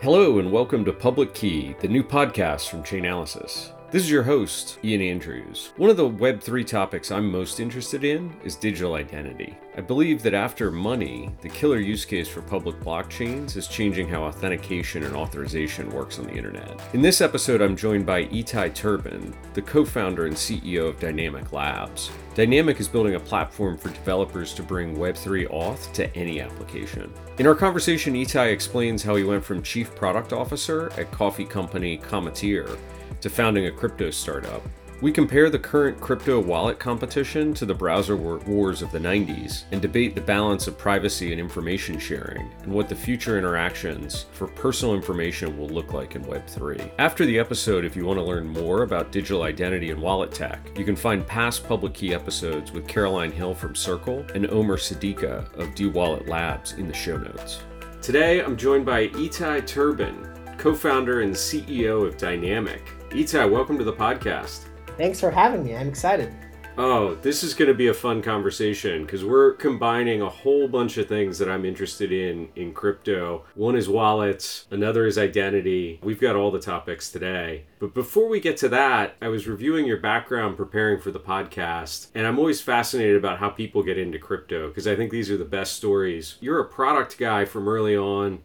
Hello, and welcome to Public Key, the new podcast from Chainalysis. This is your host, Ian Andrews. One of the Web3 topics I'm most interested in is digital identity. I believe that after money, the killer use case for public blockchains is changing how authentication and authorization works on the internet. In this episode, I'm joined by Itai Turbahn, the co founder and CEO of Dynamic Labs. Dynamic is building a platform for developers to bring Web3 auth to any application. In our conversation, Itai explains how he went from chief product officer at coffee company Cometeer to founding a crypto startup. We compare the current crypto wallet competition to the browser wars of the 90s and debate the balance of privacy and information sharing and what the future interactions for personal information will look like in Web3. After the episode, if you want to learn more about digital identity and wallet tech, you can find past public key episodes with Caroline Hill from Circle and Omer Sadika of dWallet Labs in the show notes. Today, I'm joined by Itai Turbahn, co founder and CEO of Dynamic. Itai, welcome to the podcast. Thanks for having me. I'm excited. Oh, this is going to be a fun conversation because we're combining a whole bunch of things that I'm interested in in crypto. One is wallets, another is identity. We've got all the topics today. But before we get to that, I was reviewing your background preparing for the podcast, and I'm always fascinated about how people get into crypto because I think these are the best stories. You're a product guy from early on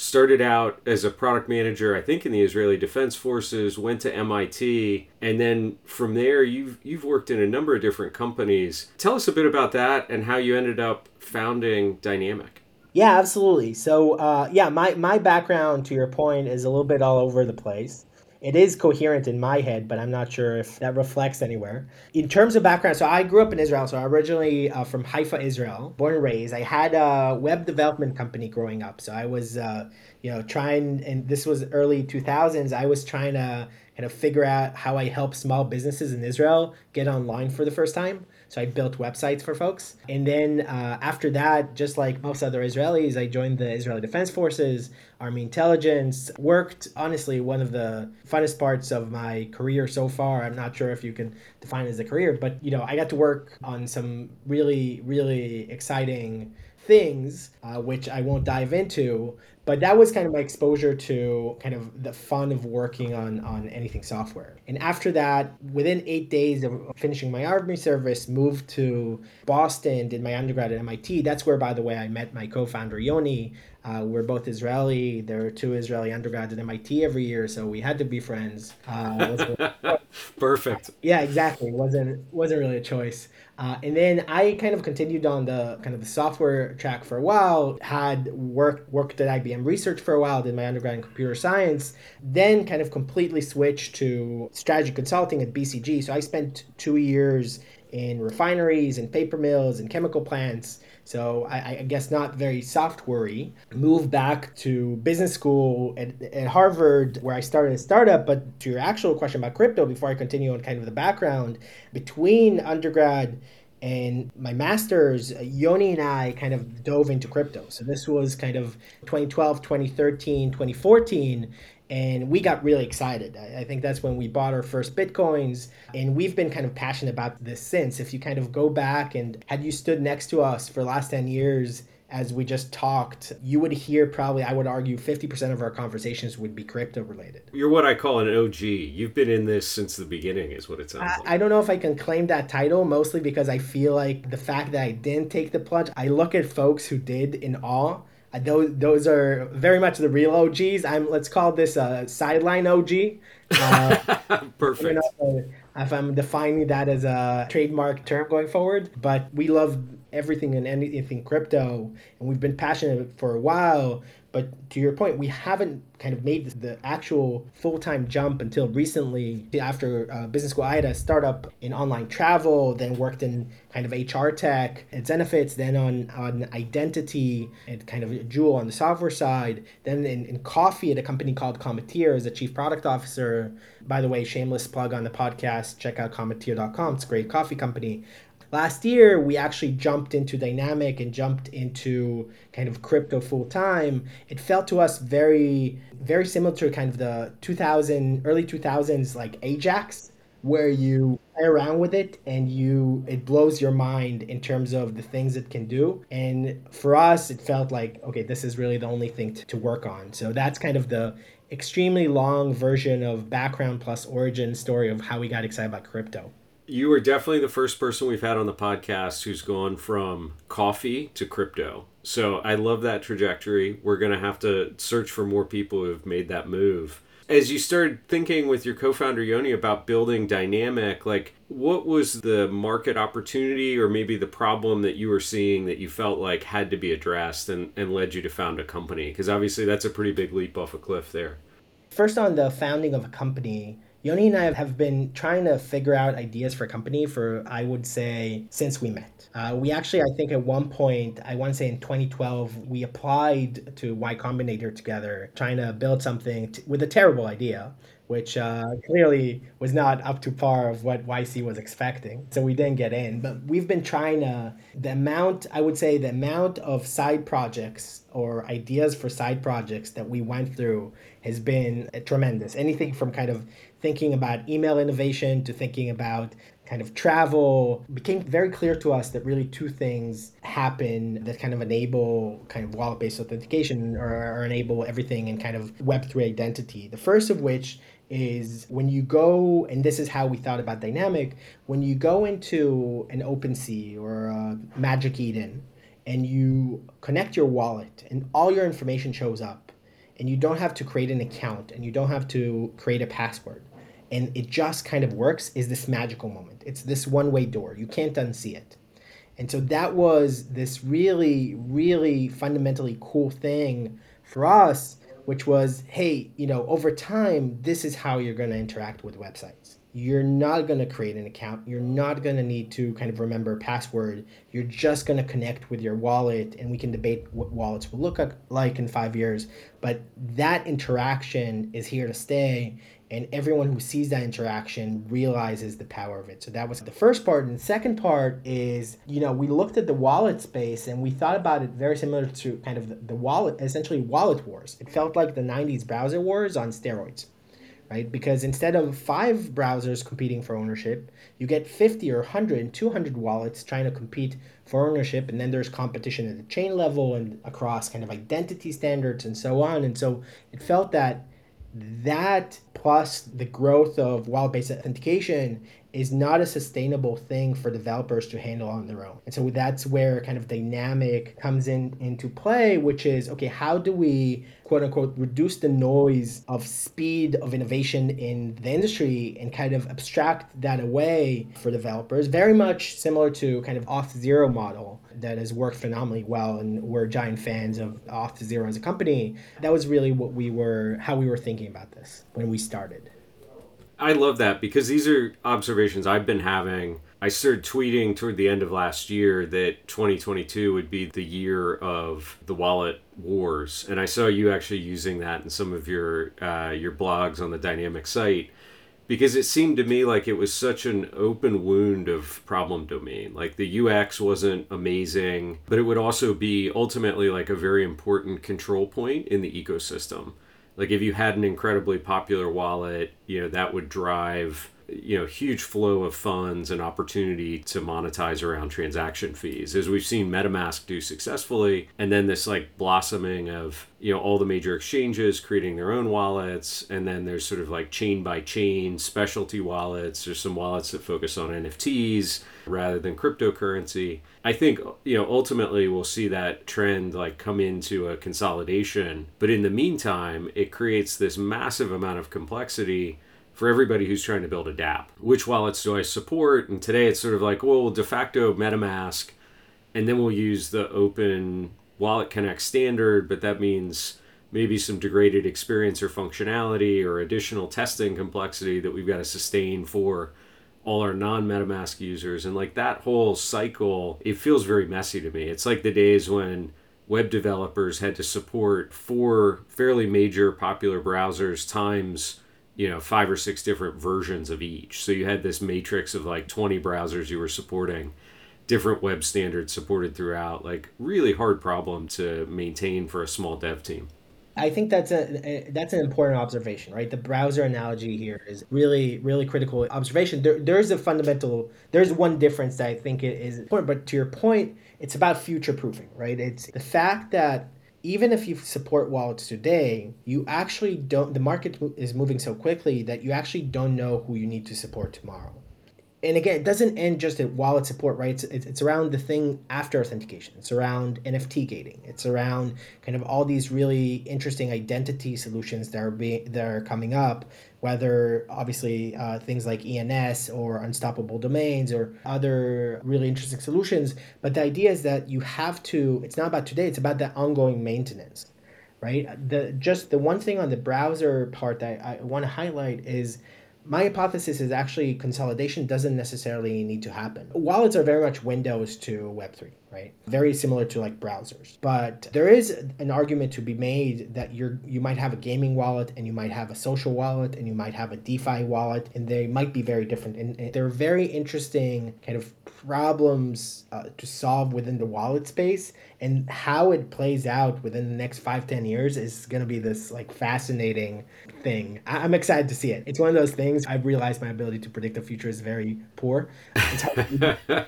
started out as a product manager i think in the israeli defense forces went to mit and then from there you've you've worked in a number of different companies. Tell us a bit about that and how you ended up founding dynamic. Yeah absolutely. So uh, yeah my, my background to your point is a little bit all over the place it is coherent in my head, but I'm not sure if that reflects anywhere. In terms of background, so I grew up in Israel. So I'm originally uh, from Haifa, Israel, born and raised. I had a web development company growing up. So I was, uh, you know, trying, and this was early 2000s. I was trying to kind of figure out how I help small businesses in Israel get online for the first time. So I built websites for folks. And then uh, after that, just like most other Israelis, I joined the Israeli Defense Forces, Army Intelligence, worked honestly one of the funnest parts of my career so far. I'm not sure if you can define it as a career, but you know, I got to work on some really, really exciting things, uh, which I won't dive into, but that was kind of my exposure to kind of the fun of working on on anything software and after that within eight days of finishing my army service moved to boston did my undergrad at mit that's where by the way i met my co-founder yoni uh, we're both Israeli. There are two Israeli undergrads at MIT every year, so we had to be friends. Uh, Perfect. Yeah, exactly. wasn't wasn't really a choice. Uh, and then I kind of continued on the kind of the software track for a while. Had worked worked at IBM Research for a while. Did my undergrad in computer science. Then kind of completely switched to strategy consulting at BCG. So I spent two years in refineries and paper mills and chemical plants so I, I guess not very softwarey. Moved back to business school at, at Harvard, where I started a startup. But to your actual question about crypto, before I continue on kind of the background, between undergrad and my master's, uh, Yoni and I kind of dove into crypto. So this was kind of 2012, 2013, 2014 and we got really excited. I, think that's when we bought our first bitcoins, and we've been kind of passionate about this since. If you kind of go back and had you stood next to us for the last 10 years as we just talked, you would hear probably, I would argue, 50% of our conversations would be crypto related. You're what I call an OG. You've been in this since the beginning, is what it sounds I, like. I don't know if I can claim that title, mostly because I feel like the fact that I didn't take the plunge, I look at folks who did in awe those those are very much the real OGs. I'm let's call this a sideline OG. Uh, Perfect. If I'm defining that as a trademark term going forward, but we love everything and anything crypto, and we've been passionate for a while. But to your point, we haven't kind of made the actual full time jump until recently. After uh, business school, I had a startup in online travel, then worked in kind of HR tech at Zenefits, then on, on identity and kind of Jewel on the software side, then in, in coffee at a company called Cometeer as a chief product officer. By the way, shameless plug on the podcast, check out cometeer.com. It's a great coffee company. Last year, we actually jumped into dynamic and jumped into kind of crypto full time. It felt to us very, very similar to kind of the 2000, early 2000s, like Ajax, where you play around with it and you it blows your mind in terms of the things it can do. And for us it felt like okay this is really the only thing to, to work on. So that's kind of the extremely long version of background plus origin story of how we got excited about crypto you are definitely the first person we've had on the podcast who's gone from coffee to crypto. So I love that trajectory. We're going to have to search for more people who have made that move. As you started thinking with your co founder Yoni about building Dynamic, like what was the market opportunity or maybe the problem that you were seeing that you felt like had to be addressed and, and led you to found a company? Because obviously that's a pretty big leap off a cliff there. First, on the founding of a company, Yoni and I have been trying to figure out ideas for a company for, I would say, since we met. Uh, we actually, I think at one point, I want to say in 2012, we applied to Y Combinator together, trying to build something t- with a terrible idea which uh, clearly was not up to par of what YC was expecting. So we didn't get in. But we've been trying to, the amount, I would say, the amount of side projects or ideas for side projects that we went through has been tremendous. Anything from kind of thinking about email innovation to thinking about kind of travel became very clear to us that really two things happen that kind of enable kind of wallet based authentication or, or, enable everything in kind of web3 identity the first of which is when you go and this is how we thought about dynamic when you go into an OpenSea or a Magic Eden and you connect your wallet and all your information shows up and you don't have to create an account and you don't have to create a password and it just kind of works is this magical moment. It's this one way door. You can't unsee it. And so that was this really, really fundamentally cool thing for us, which was hey, you know, over time, this is how you're going to interact with websites. You're not going to create an account. You're not going to need to kind of remember password. You're just going to connect with your wallet, and we can debate what wallets will look like in five years. But that interaction is here to stay and everyone who sees that interaction realizes the power of it. So that was the first part. And the second part is, you know, we looked at the wallet space and we thought about it very similar to kind of the, wallet, essentially wallet wars. It felt like the 90s browser wars on steroids, right? Because instead of five browsers competing for ownership, you get 50 or 100 and 200 wallets trying to compete for ownership. And then there's competition at the chain level and across kind of identity standards and so on. And so it felt that that plus the growth of wallet-based authentication is not a sustainable thing for developers to handle on their own. And so that's where kind of dynamic comes in into play, which is okay, how do we quote unquote reduce the noise of speed of innovation in the industry and kind of abstract that away for developers? Very much similar to kind of Auth0 model that has worked phenomenally well and we're giant fans of Off Auth0 as a company. That was really what we were how we were thinking about this when we started. I love that because these are observations I've been having. I started tweeting toward the end of last year that 2022 would be the year of the wallet wars, and I saw you actually using that in some of your uh, your blogs on the Dynamic site because it seemed to me like it was such an open wound of problem domain. Like the UX wasn't amazing, but it would also be ultimately like a very important control point in the ecosystem like if you had an incredibly popular wallet you know that would drive you know huge flow of funds and opportunity to monetize around transaction fees. As we've seen metamask do successfully and then this like blossoming of you know all the major exchanges creating their own wallets and then there's sort of like chain by chain specialty wallets. There's some wallets that focus on nfts rather than cryptocurrency. I think you know ultimately we'll see that trend like come into a consolidation but in the meantime it creates this massive amount of complexity for everybody who's trying to build a dApp. Which wallets do I support? And today it's sort of like, well, de facto MetaMask, and then we'll use the open Wallet Connect standard, but that means maybe some degraded experience or functionality or additional testing complexity that we've got to sustain for all our non MetaMask users. And like that whole cycle, it feels very messy to me. It's like the days when web developers had to support four fairly major popular browsers times you know five or six different versions of each so you had this matrix of like 20 browsers you were supporting different web standards supported throughout like really hard problem to maintain for a small dev team I think that's a, that's an important observation, right? The browser analogy here is really really critical observation. There, there's a fundamental there's one difference that I think it is important, but to your point, it's about future proofing, right? It's the fact that even if you support wallets today, you actually don't the market is moving so quickly that you actually don't know who you need to support tomorrow and again, it doesn't end just at wallet support, right? It's, it's around the thing after authentication. It's around NFT gating. It's around kind of all these really interesting identity solutions that are being that are coming up. Whether obviously uh, things like ENS or unstoppable domains or other really interesting solutions, but the idea is that you have to. It's not about today. It's about the ongoing maintenance, right? The just the one thing on the browser part that I, I want to highlight is my hypothesis is actually consolidation doesn't necessarily need to happen. Wallets are very much windows to Web3 right? Very similar to like browsers. But there is an argument to be made that you're you might have a gaming wallet and you might have a social wallet and you might have a DeFi wallet and they might be very different. And, and they're very interesting kind of problems uh, to solve within the wallet space and how it plays out within the next five ten years is going to be this like fascinating thing I- am excited to see it it's one of those things i've realized my ability to predict the future is very poor that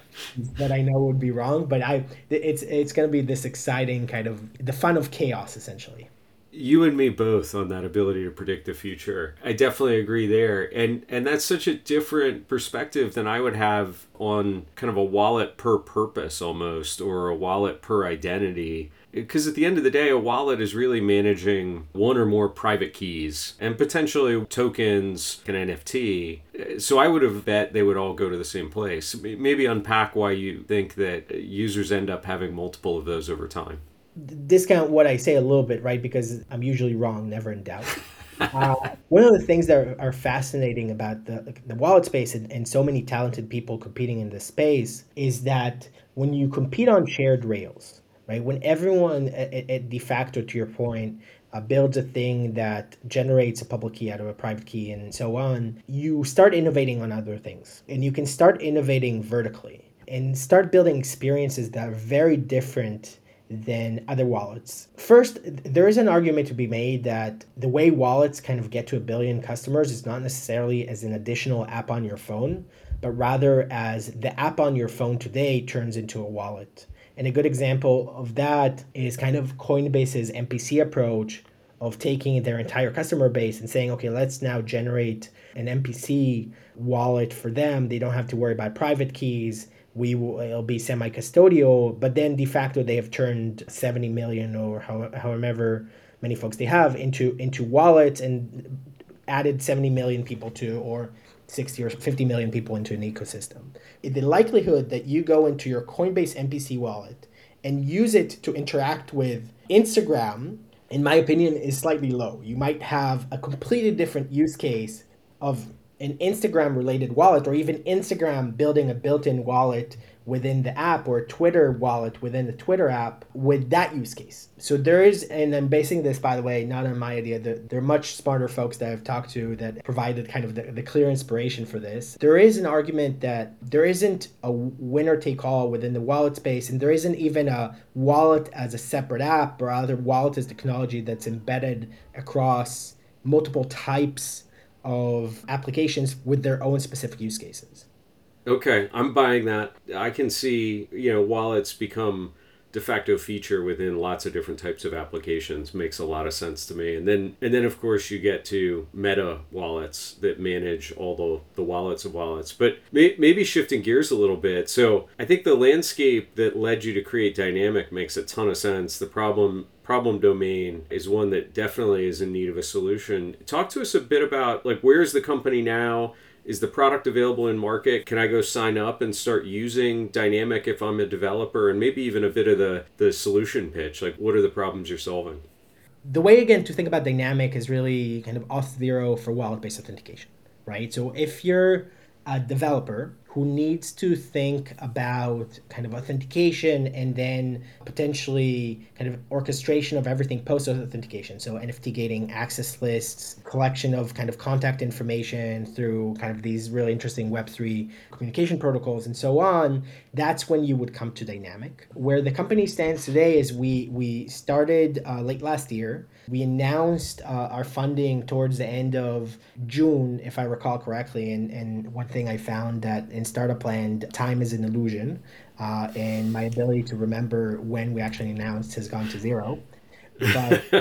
i know would be wrong but I it's it's going to be this exciting kind of the fun of chaos essentially. You and me both on that ability to predict the future. I definitely agree there. And and that's such a different perspective than I would have on kind of a wallet per purpose almost or a wallet per identity because at the end of the day, a wallet is really managing one or more private keys and potentially tokens, and NFT. So I would have bet they would all go to the same place. Maybe unpack why you think that users end up having multiple of those over time. Discount what I say a little bit, right? Because I'm usually wrong, never in doubt. uh, one of the things that are, fascinating about the, the wallet space and, and so many talented people competing in this space is that when you compete on shared rails, right? When everyone at, de facto, to your point, uh, builds a thing that generates a public key out of a private key and so on, you start innovating on other things. And you can start innovating vertically and start building experiences that are very different than other wallets. First, there is an argument to be made that the way wallets kind of get to a billion customers is not necessarily as an additional app on your phone, but rather as the app on your phone today turns into a wallet. And a good example of that is kind of Coinbase's MPC approach of taking their entire customer base and saying, okay, let's now generate an MPC wallet for them. They don't have to worry about private keys. We will it'll be semi-custodial, but then de facto they have turned 70 million or however many folks they have into into wallets and added 70 million people to or 60 or 50 million people into an ecosystem. The likelihood that you go into your Coinbase MPC wallet and use it to interact with Instagram, in my opinion, is slightly low. You might have a completely different use case of an Instagram related wallet or even Instagram building a built in wallet within the app or Twitter wallet within the Twitter app with that use case. So there is, and I'm basing this, by the way, not on my idea. There are much smarter folks that I've talked to that provided kind of the, the clear inspiration for this. There is an argument that there isn't a winner take all within the wallet space, and there isn't even a wallet as a separate app or other wallet as technology that's embedded across multiple types of applications with their own specific use cases. Okay, I'm buying that. I can see, you know, wallets become de facto feature within lots of different types of applications makes a lot of sense to me. And then and then of course you get to meta wallets that manage all the, the wallets of wallets. But may, maybe shifting gears a little bit. So i think the landscape that led you to create dynamic makes a ton of sense. The problem problem domain is one that definitely is in need of a solution. Talk to us a bit about like where's the company now is the product available in market? Can i go sign up and start using dynamic if i'm a developer? And maybe even a bit of the the solution pitch like what are the problems you're solving? The way again to think about dynamic is really kind of auth zero for wallet based authentication right? So if you're a developer who needs to think about kind of authentication and then potentially kind of orchestration of everything post authentication. So NFT gating, access lists, collection of kind of contact information through kind of these really interesting Web3 communication protocols and so on. That's when you would come to Dynamic. Where the company stands today is we we started uh, late last year. We announced uh, our funding towards the end of June, if I recall correctly. And, and one thing I found that in Startup Land, time is an illusion. Uh, and my ability to remember when we actually announced has gone to zero. But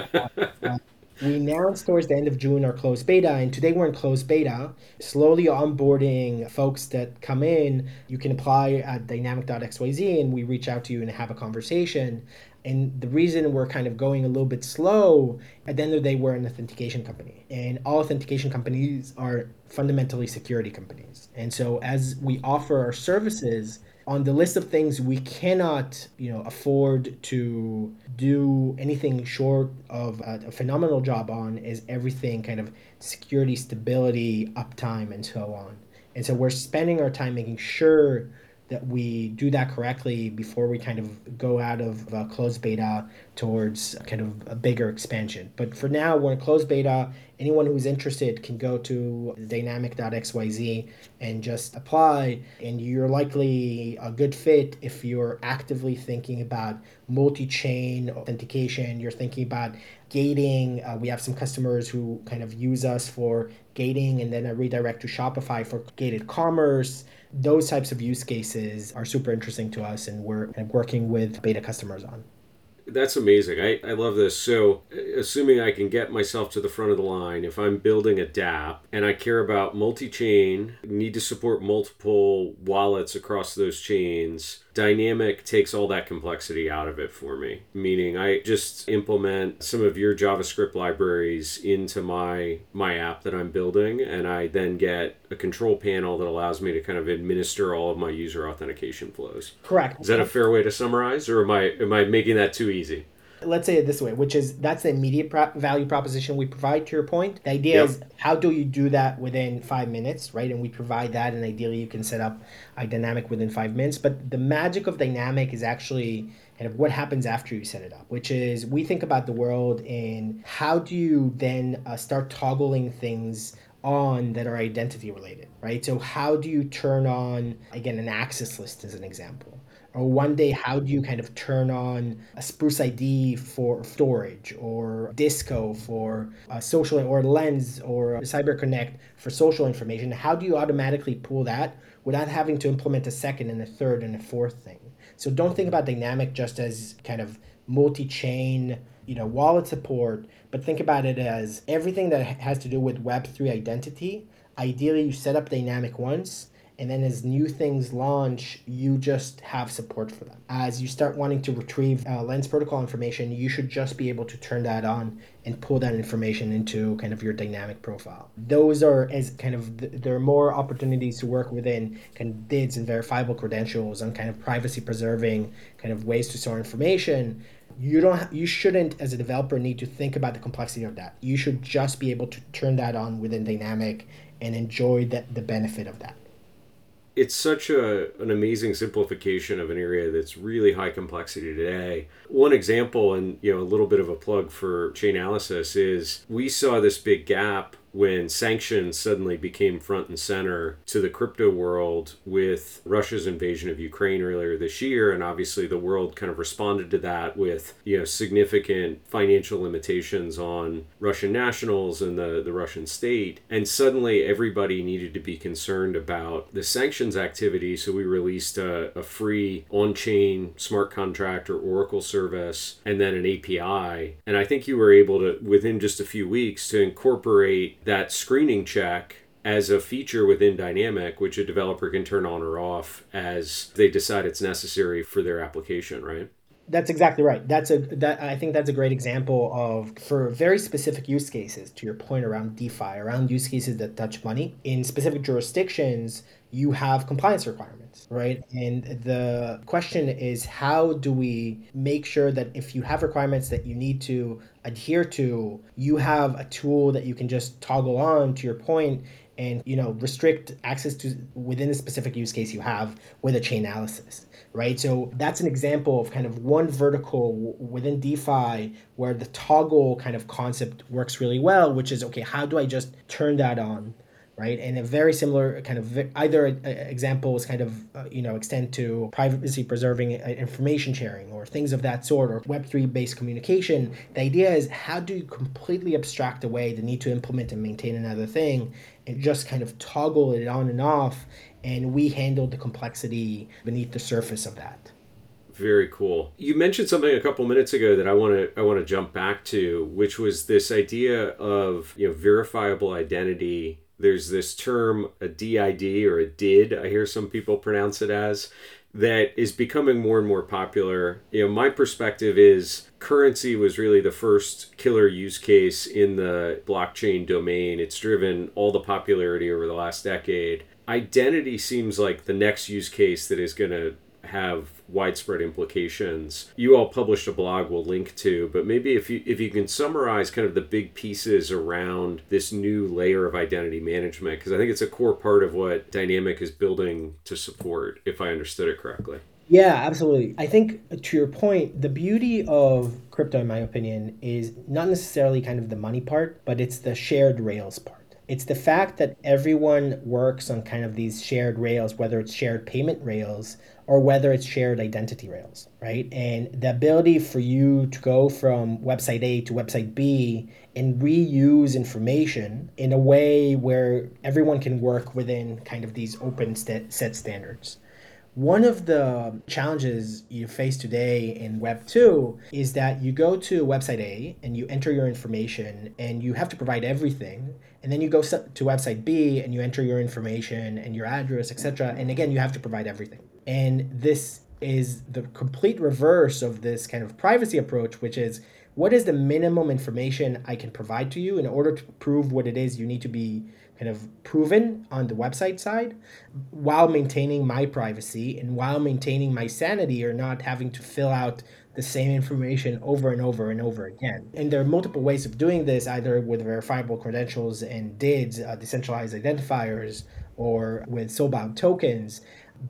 uh, we announced towards the end of June our closed beta, and today we're in closed beta, slowly onboarding folks that come in. You can apply at dynamic.xyz, and we reach out to you and have a conversation. And the reason we're kind of going a little bit slow, at the end of the day, we're an authentication company. And all authentication companies are fundamentally security companies. And so as we offer our services, on the list of things we cannot you know afford to do anything short of a, a, phenomenal job on is everything kind of security stability uptime and so on and so we're spending our time making sure that we do that correctly before we kind of go out of uh, closed beta towards kind of a bigger expansion. But for now, we're in closed beta. Anyone who's interested can go to dynamic.xyz and just apply. And you're likely a good fit if you're actively thinking about multi chain authentication, you're thinking about gating. Uh, we have some customers who kind of use us for gating and then a redirect to Shopify for gated commerce those types of use cases are super interesting to us and we're working with beta customers on. That's amazing. I, I love this. So, assuming I can get myself to the front of the line, if I'm building a dApp and I care about multi chain, need to support multiple wallets across those chains, Dynamic takes all that complexity out of it for me. Meaning, I just implement some of your JavaScript libraries into my my app that I'm building, and I then get a control panel that allows me to kind of administer all of my user authentication flows. Correct. Is that a fair way to summarize, or am I am I making that too easy? Let's say it this way, which is that's the immediate pro- value proposition we provide to your point. The idea yep. is how do you do that within five minutes, right? And we provide that, and ideally you can set up a dynamic within five minutes. But the magic of dynamic is actually kind of what happens after you set it up, which is we think about the world in how do you then uh, start toggling things on that are identity related, right? So how do you turn on again an access list as an example? Or one day how do you kind of turn on a spruce id for storage or disco for social or lens or cyberconnect for social information? How do you automatically pull that without having to implement a second and a third and a fourth thing? So don't think about dynamic just as kind of multi-chain you know wallet support but think about it as everything that has to do with web3 identity. Ideally you set up dynamic once and then as new things launch you just have support for them. As you start wanting to retrieve uh, lens protocol information you should just be able to turn that on and pull that information into kind of your dynamic profile. Those are as kind of there are more opportunities to work within kind of dids and verifiable credentials and kind of privacy preserving kind of ways to store information. You don't you shouldn't as a developer need to think about the complexity of that. You should just be able to turn that on within dynamic and enjoy that the benefit of that it's such a an amazing simplification of an area that's really high complexity today. One example, and you know, a little bit of a plug for Chainalysis is we saw this big gap when sanctions suddenly became front and center to the crypto world with Russia's invasion of Ukraine earlier this year and obviously the world kind of responded to that with you know significant financial limitations on Russian nationals and the the Russian state. And suddenly everybody needed to be concerned about the sanctions activity so we released a, a free on-chain smart contract or Oracle service and then an API and I think you were able to within just a few weeks to incorporate that screening check as a feature within Dynamic, which a developer can turn on or off as they decide it's necessary for their application, right? That's exactly right. That's a that I think that's a great example of for very specific use cases. To your point around DeFi, around use cases that touch money in specific jurisdictions, you have compliance requirements, right? And the question is, how do we make sure that if you have requirements that you need to adhere to, you have a tool that you can just toggle on to your point and you know restrict access to within a specific use case you have with a Chainalysis right? So that's an example of kind of one vertical within defi where the toggle kind of concept works really well which is okay how do i just turn that on right? And a very similar kind of either example examples kind of uh, you know extend to privacy preserving uh, information sharing or things of that sort or Web3 based communication. The idea is how do you completely abstract away the need to implement and maintain another thing and just kind of toggle it on and off, and we handle the complexity beneath the surface of that. Very cool. You mentioned something a couple minutes ago that I want to I want to jump back to, which was this idea of you know verifiable identity there's this term, a DID or a DID, I hear some people pronounce it as, that is becoming more and more popular. You know, my perspective is currency was really the first killer use case in the blockchain domain. It's driven all the popularity over the last decade. Identity seems like the next use case that is going to have widespread implications. You all published a blog we'll link to, but maybe if you if you can summarize kind of the big pieces around this new layer of identity management because I think it's a core part of what Dynamic is building to support if I understood it correctly. Yeah, absolutely. I think uh, to your point, the beauty of crypto in my opinion is not necessarily kind of the money part, but it's the shared rails part. It's the fact that everyone works on kind of these shared rails, whether it's shared payment rails or whether it's shared identity rails, right? And the ability for you to go from website A to website B and reuse information in a way where everyone can work within kind of these open st- set standards. One of the challenges you face today in Web 2 is that you go to website A and you enter your information and you have to provide everything. And then you go to website B and you enter your information and your address, etc. And again, you have to provide everything. And this is the complete reverse of this kind of privacy approach, which is what is the minimum information I can provide to you in order to prove what it is you need to be kind of proven on the website side while maintaining my privacy and while maintaining my sanity or not having to fill out the same information over and over and over again. And there are multiple ways of doing this, either with verifiable credentials and DIDs, uh, decentralized identifiers, or with soulbound tokens.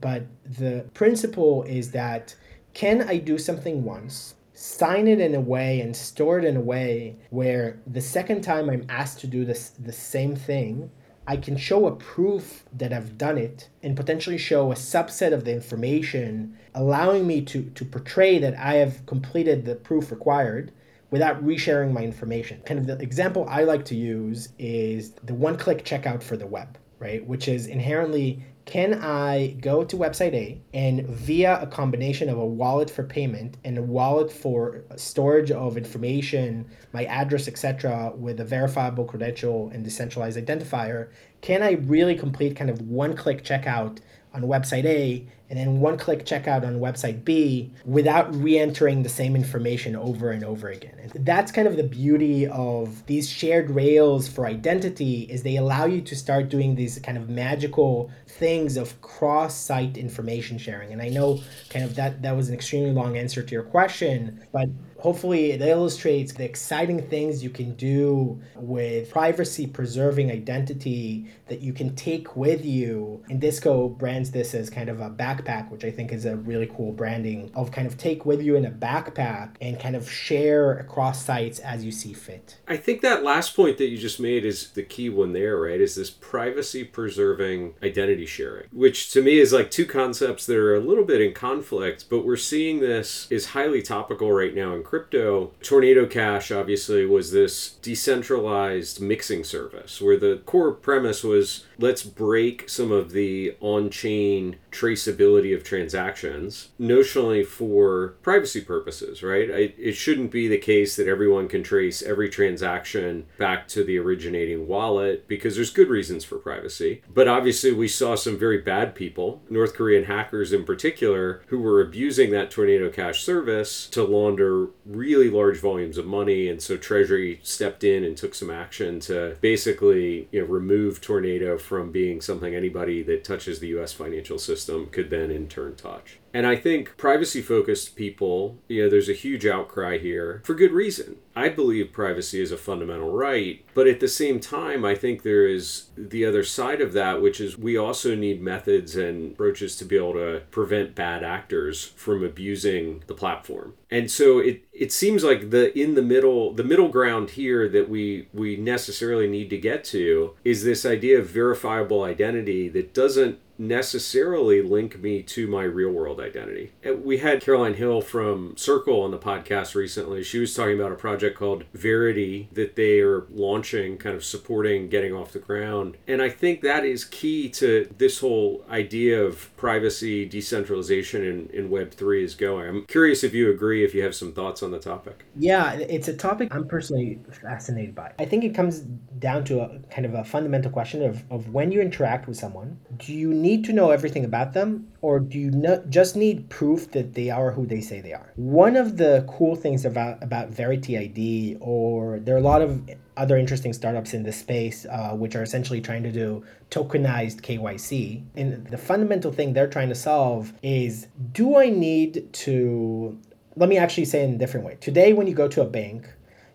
But the principle is that can I do something once, sign it in a way and store it in a way where the second time I'm asked to do this the same thing, I can show a proof that I've done it and potentially show a subset of the information, allowing me to, to portray that I have completed the proof required without resharing my information. Kind of the example I like to use is the one click checkout for the web, right? Which is inherently can I go to website A and via a combination of a wallet for payment and a wallet for storage of information, my address, etc., with a verifiable credential and decentralized identifier, can I really complete kind of one click checkout on website A and then one click checkout on website B without re-entering the same information over and over again. And that's kind of the beauty of these shared rails for identity is they allow you to start doing these kind of magical things of cross-site information sharing. And I know kind of that that was an extremely long answer to your question, but hopefully it illustrates the exciting things you can do with privacy preserving identity that you can take with you. And Disco brands this as kind of a backpack, which I think is a really cool branding of kind of take with you in a backpack and kind of share across sites as you see fit. I think that last point that you just made is the key one there, right? Is this privacy preserving identity sharing, which to me is like two concepts that are a little bit in conflict, but we're seeing this is highly topical right now in crypto, Tornado Cash obviously was this decentralized mixing service where the core premise was let's break some of the on chain traceability of transactions, notionally for privacy purposes, right? It shouldn't be the case that everyone can trace every transaction back to the originating wallet because there's good reasons for privacy. But obviously, we saw some very bad people, North Korean hackers in particular, who were abusing that Tornado Cash service to launder really large volumes of money. And so Treasury stepped in and took some action to basically you know, remove Tornado from being something anybody that touches the US financial system could then in turn touch. And I think privacy focused people, you know, there's a huge outcry here for good reason. I believe privacy is a fundamental right, but at the same time, I think there is the other side of that, which is we also need methods and approaches to be able to prevent bad actors from abusing the platform. And so it, it seems like the in the middle the middle ground here that we we necessarily need to get to is this idea of verifiable identity that doesn't necessarily link me to my real world identity. We had Caroline Hill from Circle on the podcast recently. She was talking about a project called Verity that they are launching, kind of supporting getting off the ground. And I think that is key to this whole idea of privacy, decentralization in, in Web3 is going. I'm curious if you agree, if you have some thoughts on the topic. Yeah, it's a topic I'm personally fascinated by. I think it comes down to a kind of a fundamental question of, of when you interact with someone, do you need need to know everything about them or do you not just need proof that they are who they say they are? One of the cool things about about verity id or there are a lot of other interesting startups in this space uh, which are essentially trying to do tokenized kyc and the fundamental thing they're trying to solve is do i need to let me actually say in a different way. Today when you go to a bank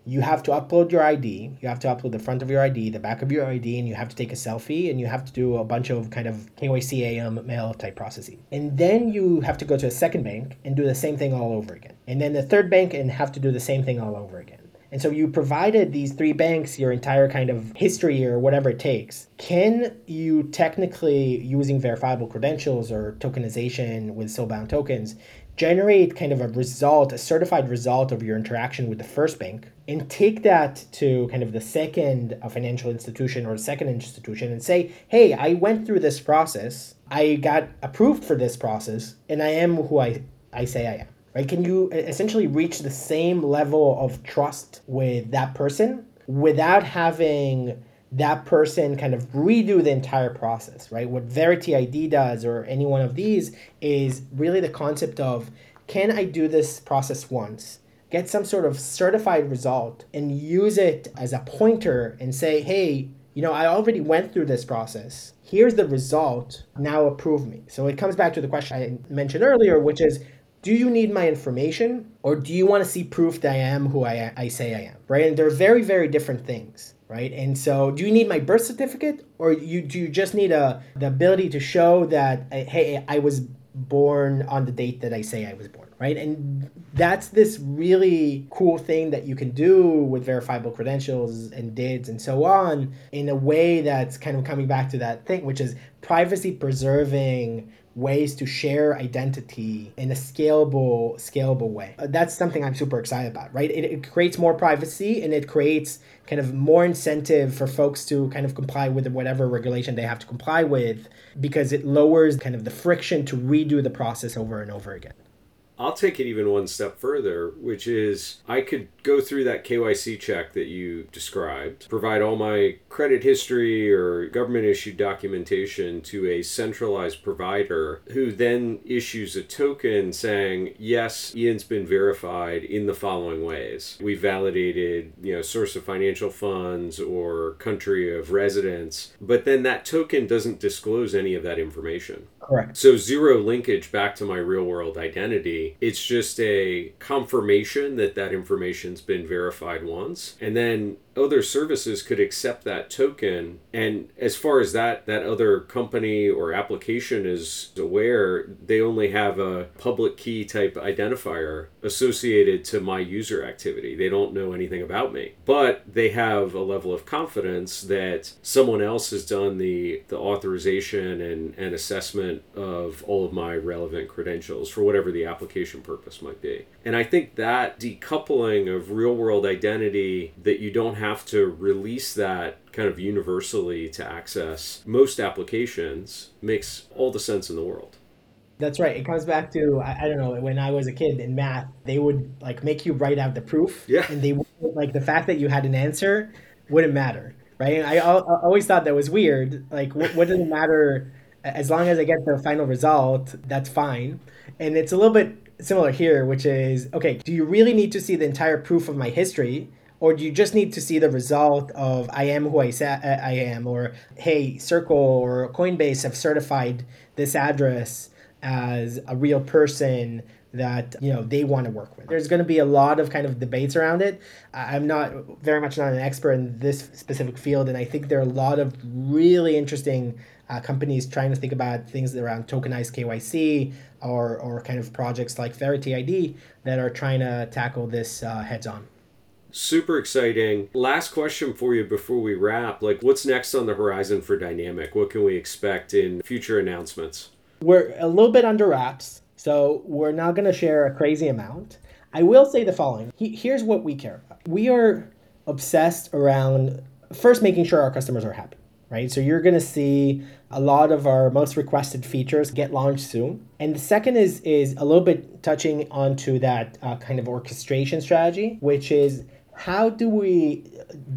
you have to upload your ID. You have to upload the front of your ID, the back of your ID, and you have to take a selfie and you have to do a bunch of kind of KYC AML um, type processes. And then you have to go to a second bank and do the same thing all over again. And then the third bank and have to do the same thing all over again. And so you provided these three banks your entire kind of history or whatever it takes. Can you technically, using verifiable credentials or tokenization with soulbound tokens, generate kind of a result, a certified result of your interaction with the first bank, and take that to kind of the second financial institution or second institution and say, hey, I went through this process, I got approved for this process, and I am who I, I say I am. Right? Can you essentially reach the same level of trust with that person without having that person kind of redo the entire process, right? What Verity ID does, or any one of these, is really the concept of can I do this process once, get some sort of certified result, and use it as a pointer and say, hey, you know, I already went through this process. Here's the result. Now approve me. So it comes back to the question I mentioned earlier, which is do you need my information or do you want to see proof that I am who I, I say I am? Right? And they're very, very different things right? And so, do you need my birth certificate, or you do you just need a the ability to show that uh, hey, I was born on the date that I say I was born, right? And that's this really cool thing that you can do with verifiable credentials and DIDs and so on in a way that's kind of coming back to that thing, which is privacy preserving ways to share identity in a scalable scalable way. Uh, that's something i'm super excited about right? It, it creates more privacy and it creates kind of more incentive for folks to kind of comply with whatever regulation they have to comply with because it lowers kind of the friction to redo the process over and over again I'll take it even one step further, which is I could go through that KYC check that you described, provide all my credit history or government issued documentation to a centralized provider who then issues a token saying, yes, Ian's been verified in the following ways. We validated, you know, source of financial funds or country of residence, but then that token doesn't disclose any of that information. Correct. So zero linkage back to my real world identity. It's just a confirmation that that information's been verified once. And then other services could accept that token. And as far as that that other company or application is aware they only have a public key type identifier associated to my user activity. They don't know anything about me. But they have a level of confidence that someone else has done the the authorization and, and assessment of all of my relevant credentials for whatever the application purpose might be. And i think that decoupling of real world identity that you don't have have to release that kind of universally to access most applications makes all the sense in the world. That's right. It comes back to I, I, don't know when I was a kid in math, they would like make you write out the proof. Yeah. And they like the fact that you had an answer wouldn't matter, right? And I, I always thought that was weird. Like, what, what does it matter? As long as I get the final result, that's fine. And it's a little bit similar here, which is okay. Do you really need to see the entire proof of my history? Or do you just need to see the result of I am who I say I am, or hey, Circle or Coinbase have certified this address, as a real person that you know they want to work with. There's going to be a lot of kind of debates around it. I'm not very much not an expert in this specific field, and I think there are a lot of really interesting uh, companies trying to think about things around tokenized KYC or or kind of projects like Verity ID that are trying to tackle this uh, heads on. Super exciting. Last question for you before we wrap. Like, what's next on the horizon for Dynamic? What can we expect in future announcements? We're a little bit under wraps, so we're not going to share a crazy amount. I will say the following here's what we care about. We are obsessed around first making sure our customers are happy right? So you're going to see a lot of our most requested features get launched soon. And the second is is a little bit touching onto that uh, kind of orchestration strategy, which is how do we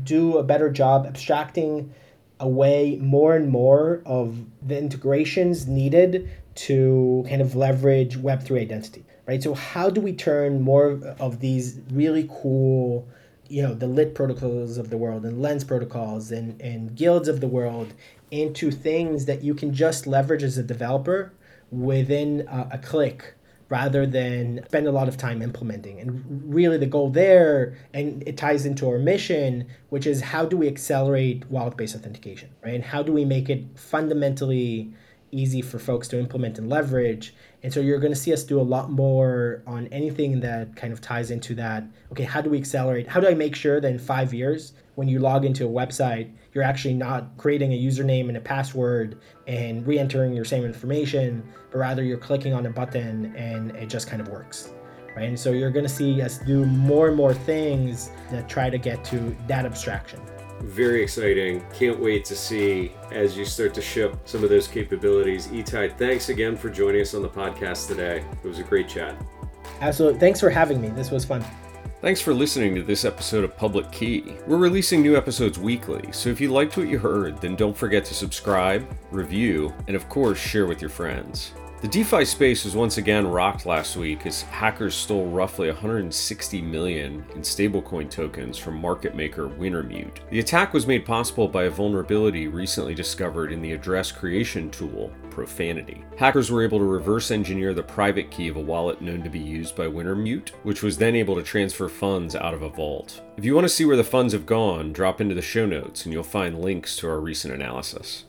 do a better job abstracting away more and more of the integrations needed to kind of leverage Web3 identity, right? So, how do we turn more of these really cool, you know, the lit protocols of the world and lens protocols and, and guilds of the world into things that you can just leverage as a developer within a, a click rather than spend a lot of time implementing. And really, the goal there, and it ties into our mission, which is how do we accelerate wallet based authentication, right? And how do we make it fundamentally easy for folks to implement and leverage? And so you're going to see us do a lot more on anything that kind of ties into that. Okay, how do we accelerate? How do I make sure that in five years, when you log into a website, you're actually not creating a username and a password and re entering your same information, but rather you're clicking on a button and it just kind of works. Right? And so you're going to see us do more and more things that try to get to that abstraction. Very exciting. Can't wait to see as you start to ship some of those capabilities. Itai, thanks again for joining us on the podcast today. It was a great chat. Absolutely. Thanks for having me. This was fun. Thanks for listening to this episode of Public Key. We're releasing new episodes weekly, so if you liked what you heard, then don't forget to subscribe, review, and of course, share with your friends. The DeFi space was once again rocked last week as hackers stole roughly 160 million in stablecoin tokens from market maker Wintermute. The attack was made possible by a vulnerability recently discovered in the address creation tool, Profanity. Hackers were able to reverse engineer the private key of a wallet known to be used by Wintermute, which was then able to transfer funds out of a vault. If you want to see where the funds have gone, drop into the show notes and you'll find links to our recent analysis.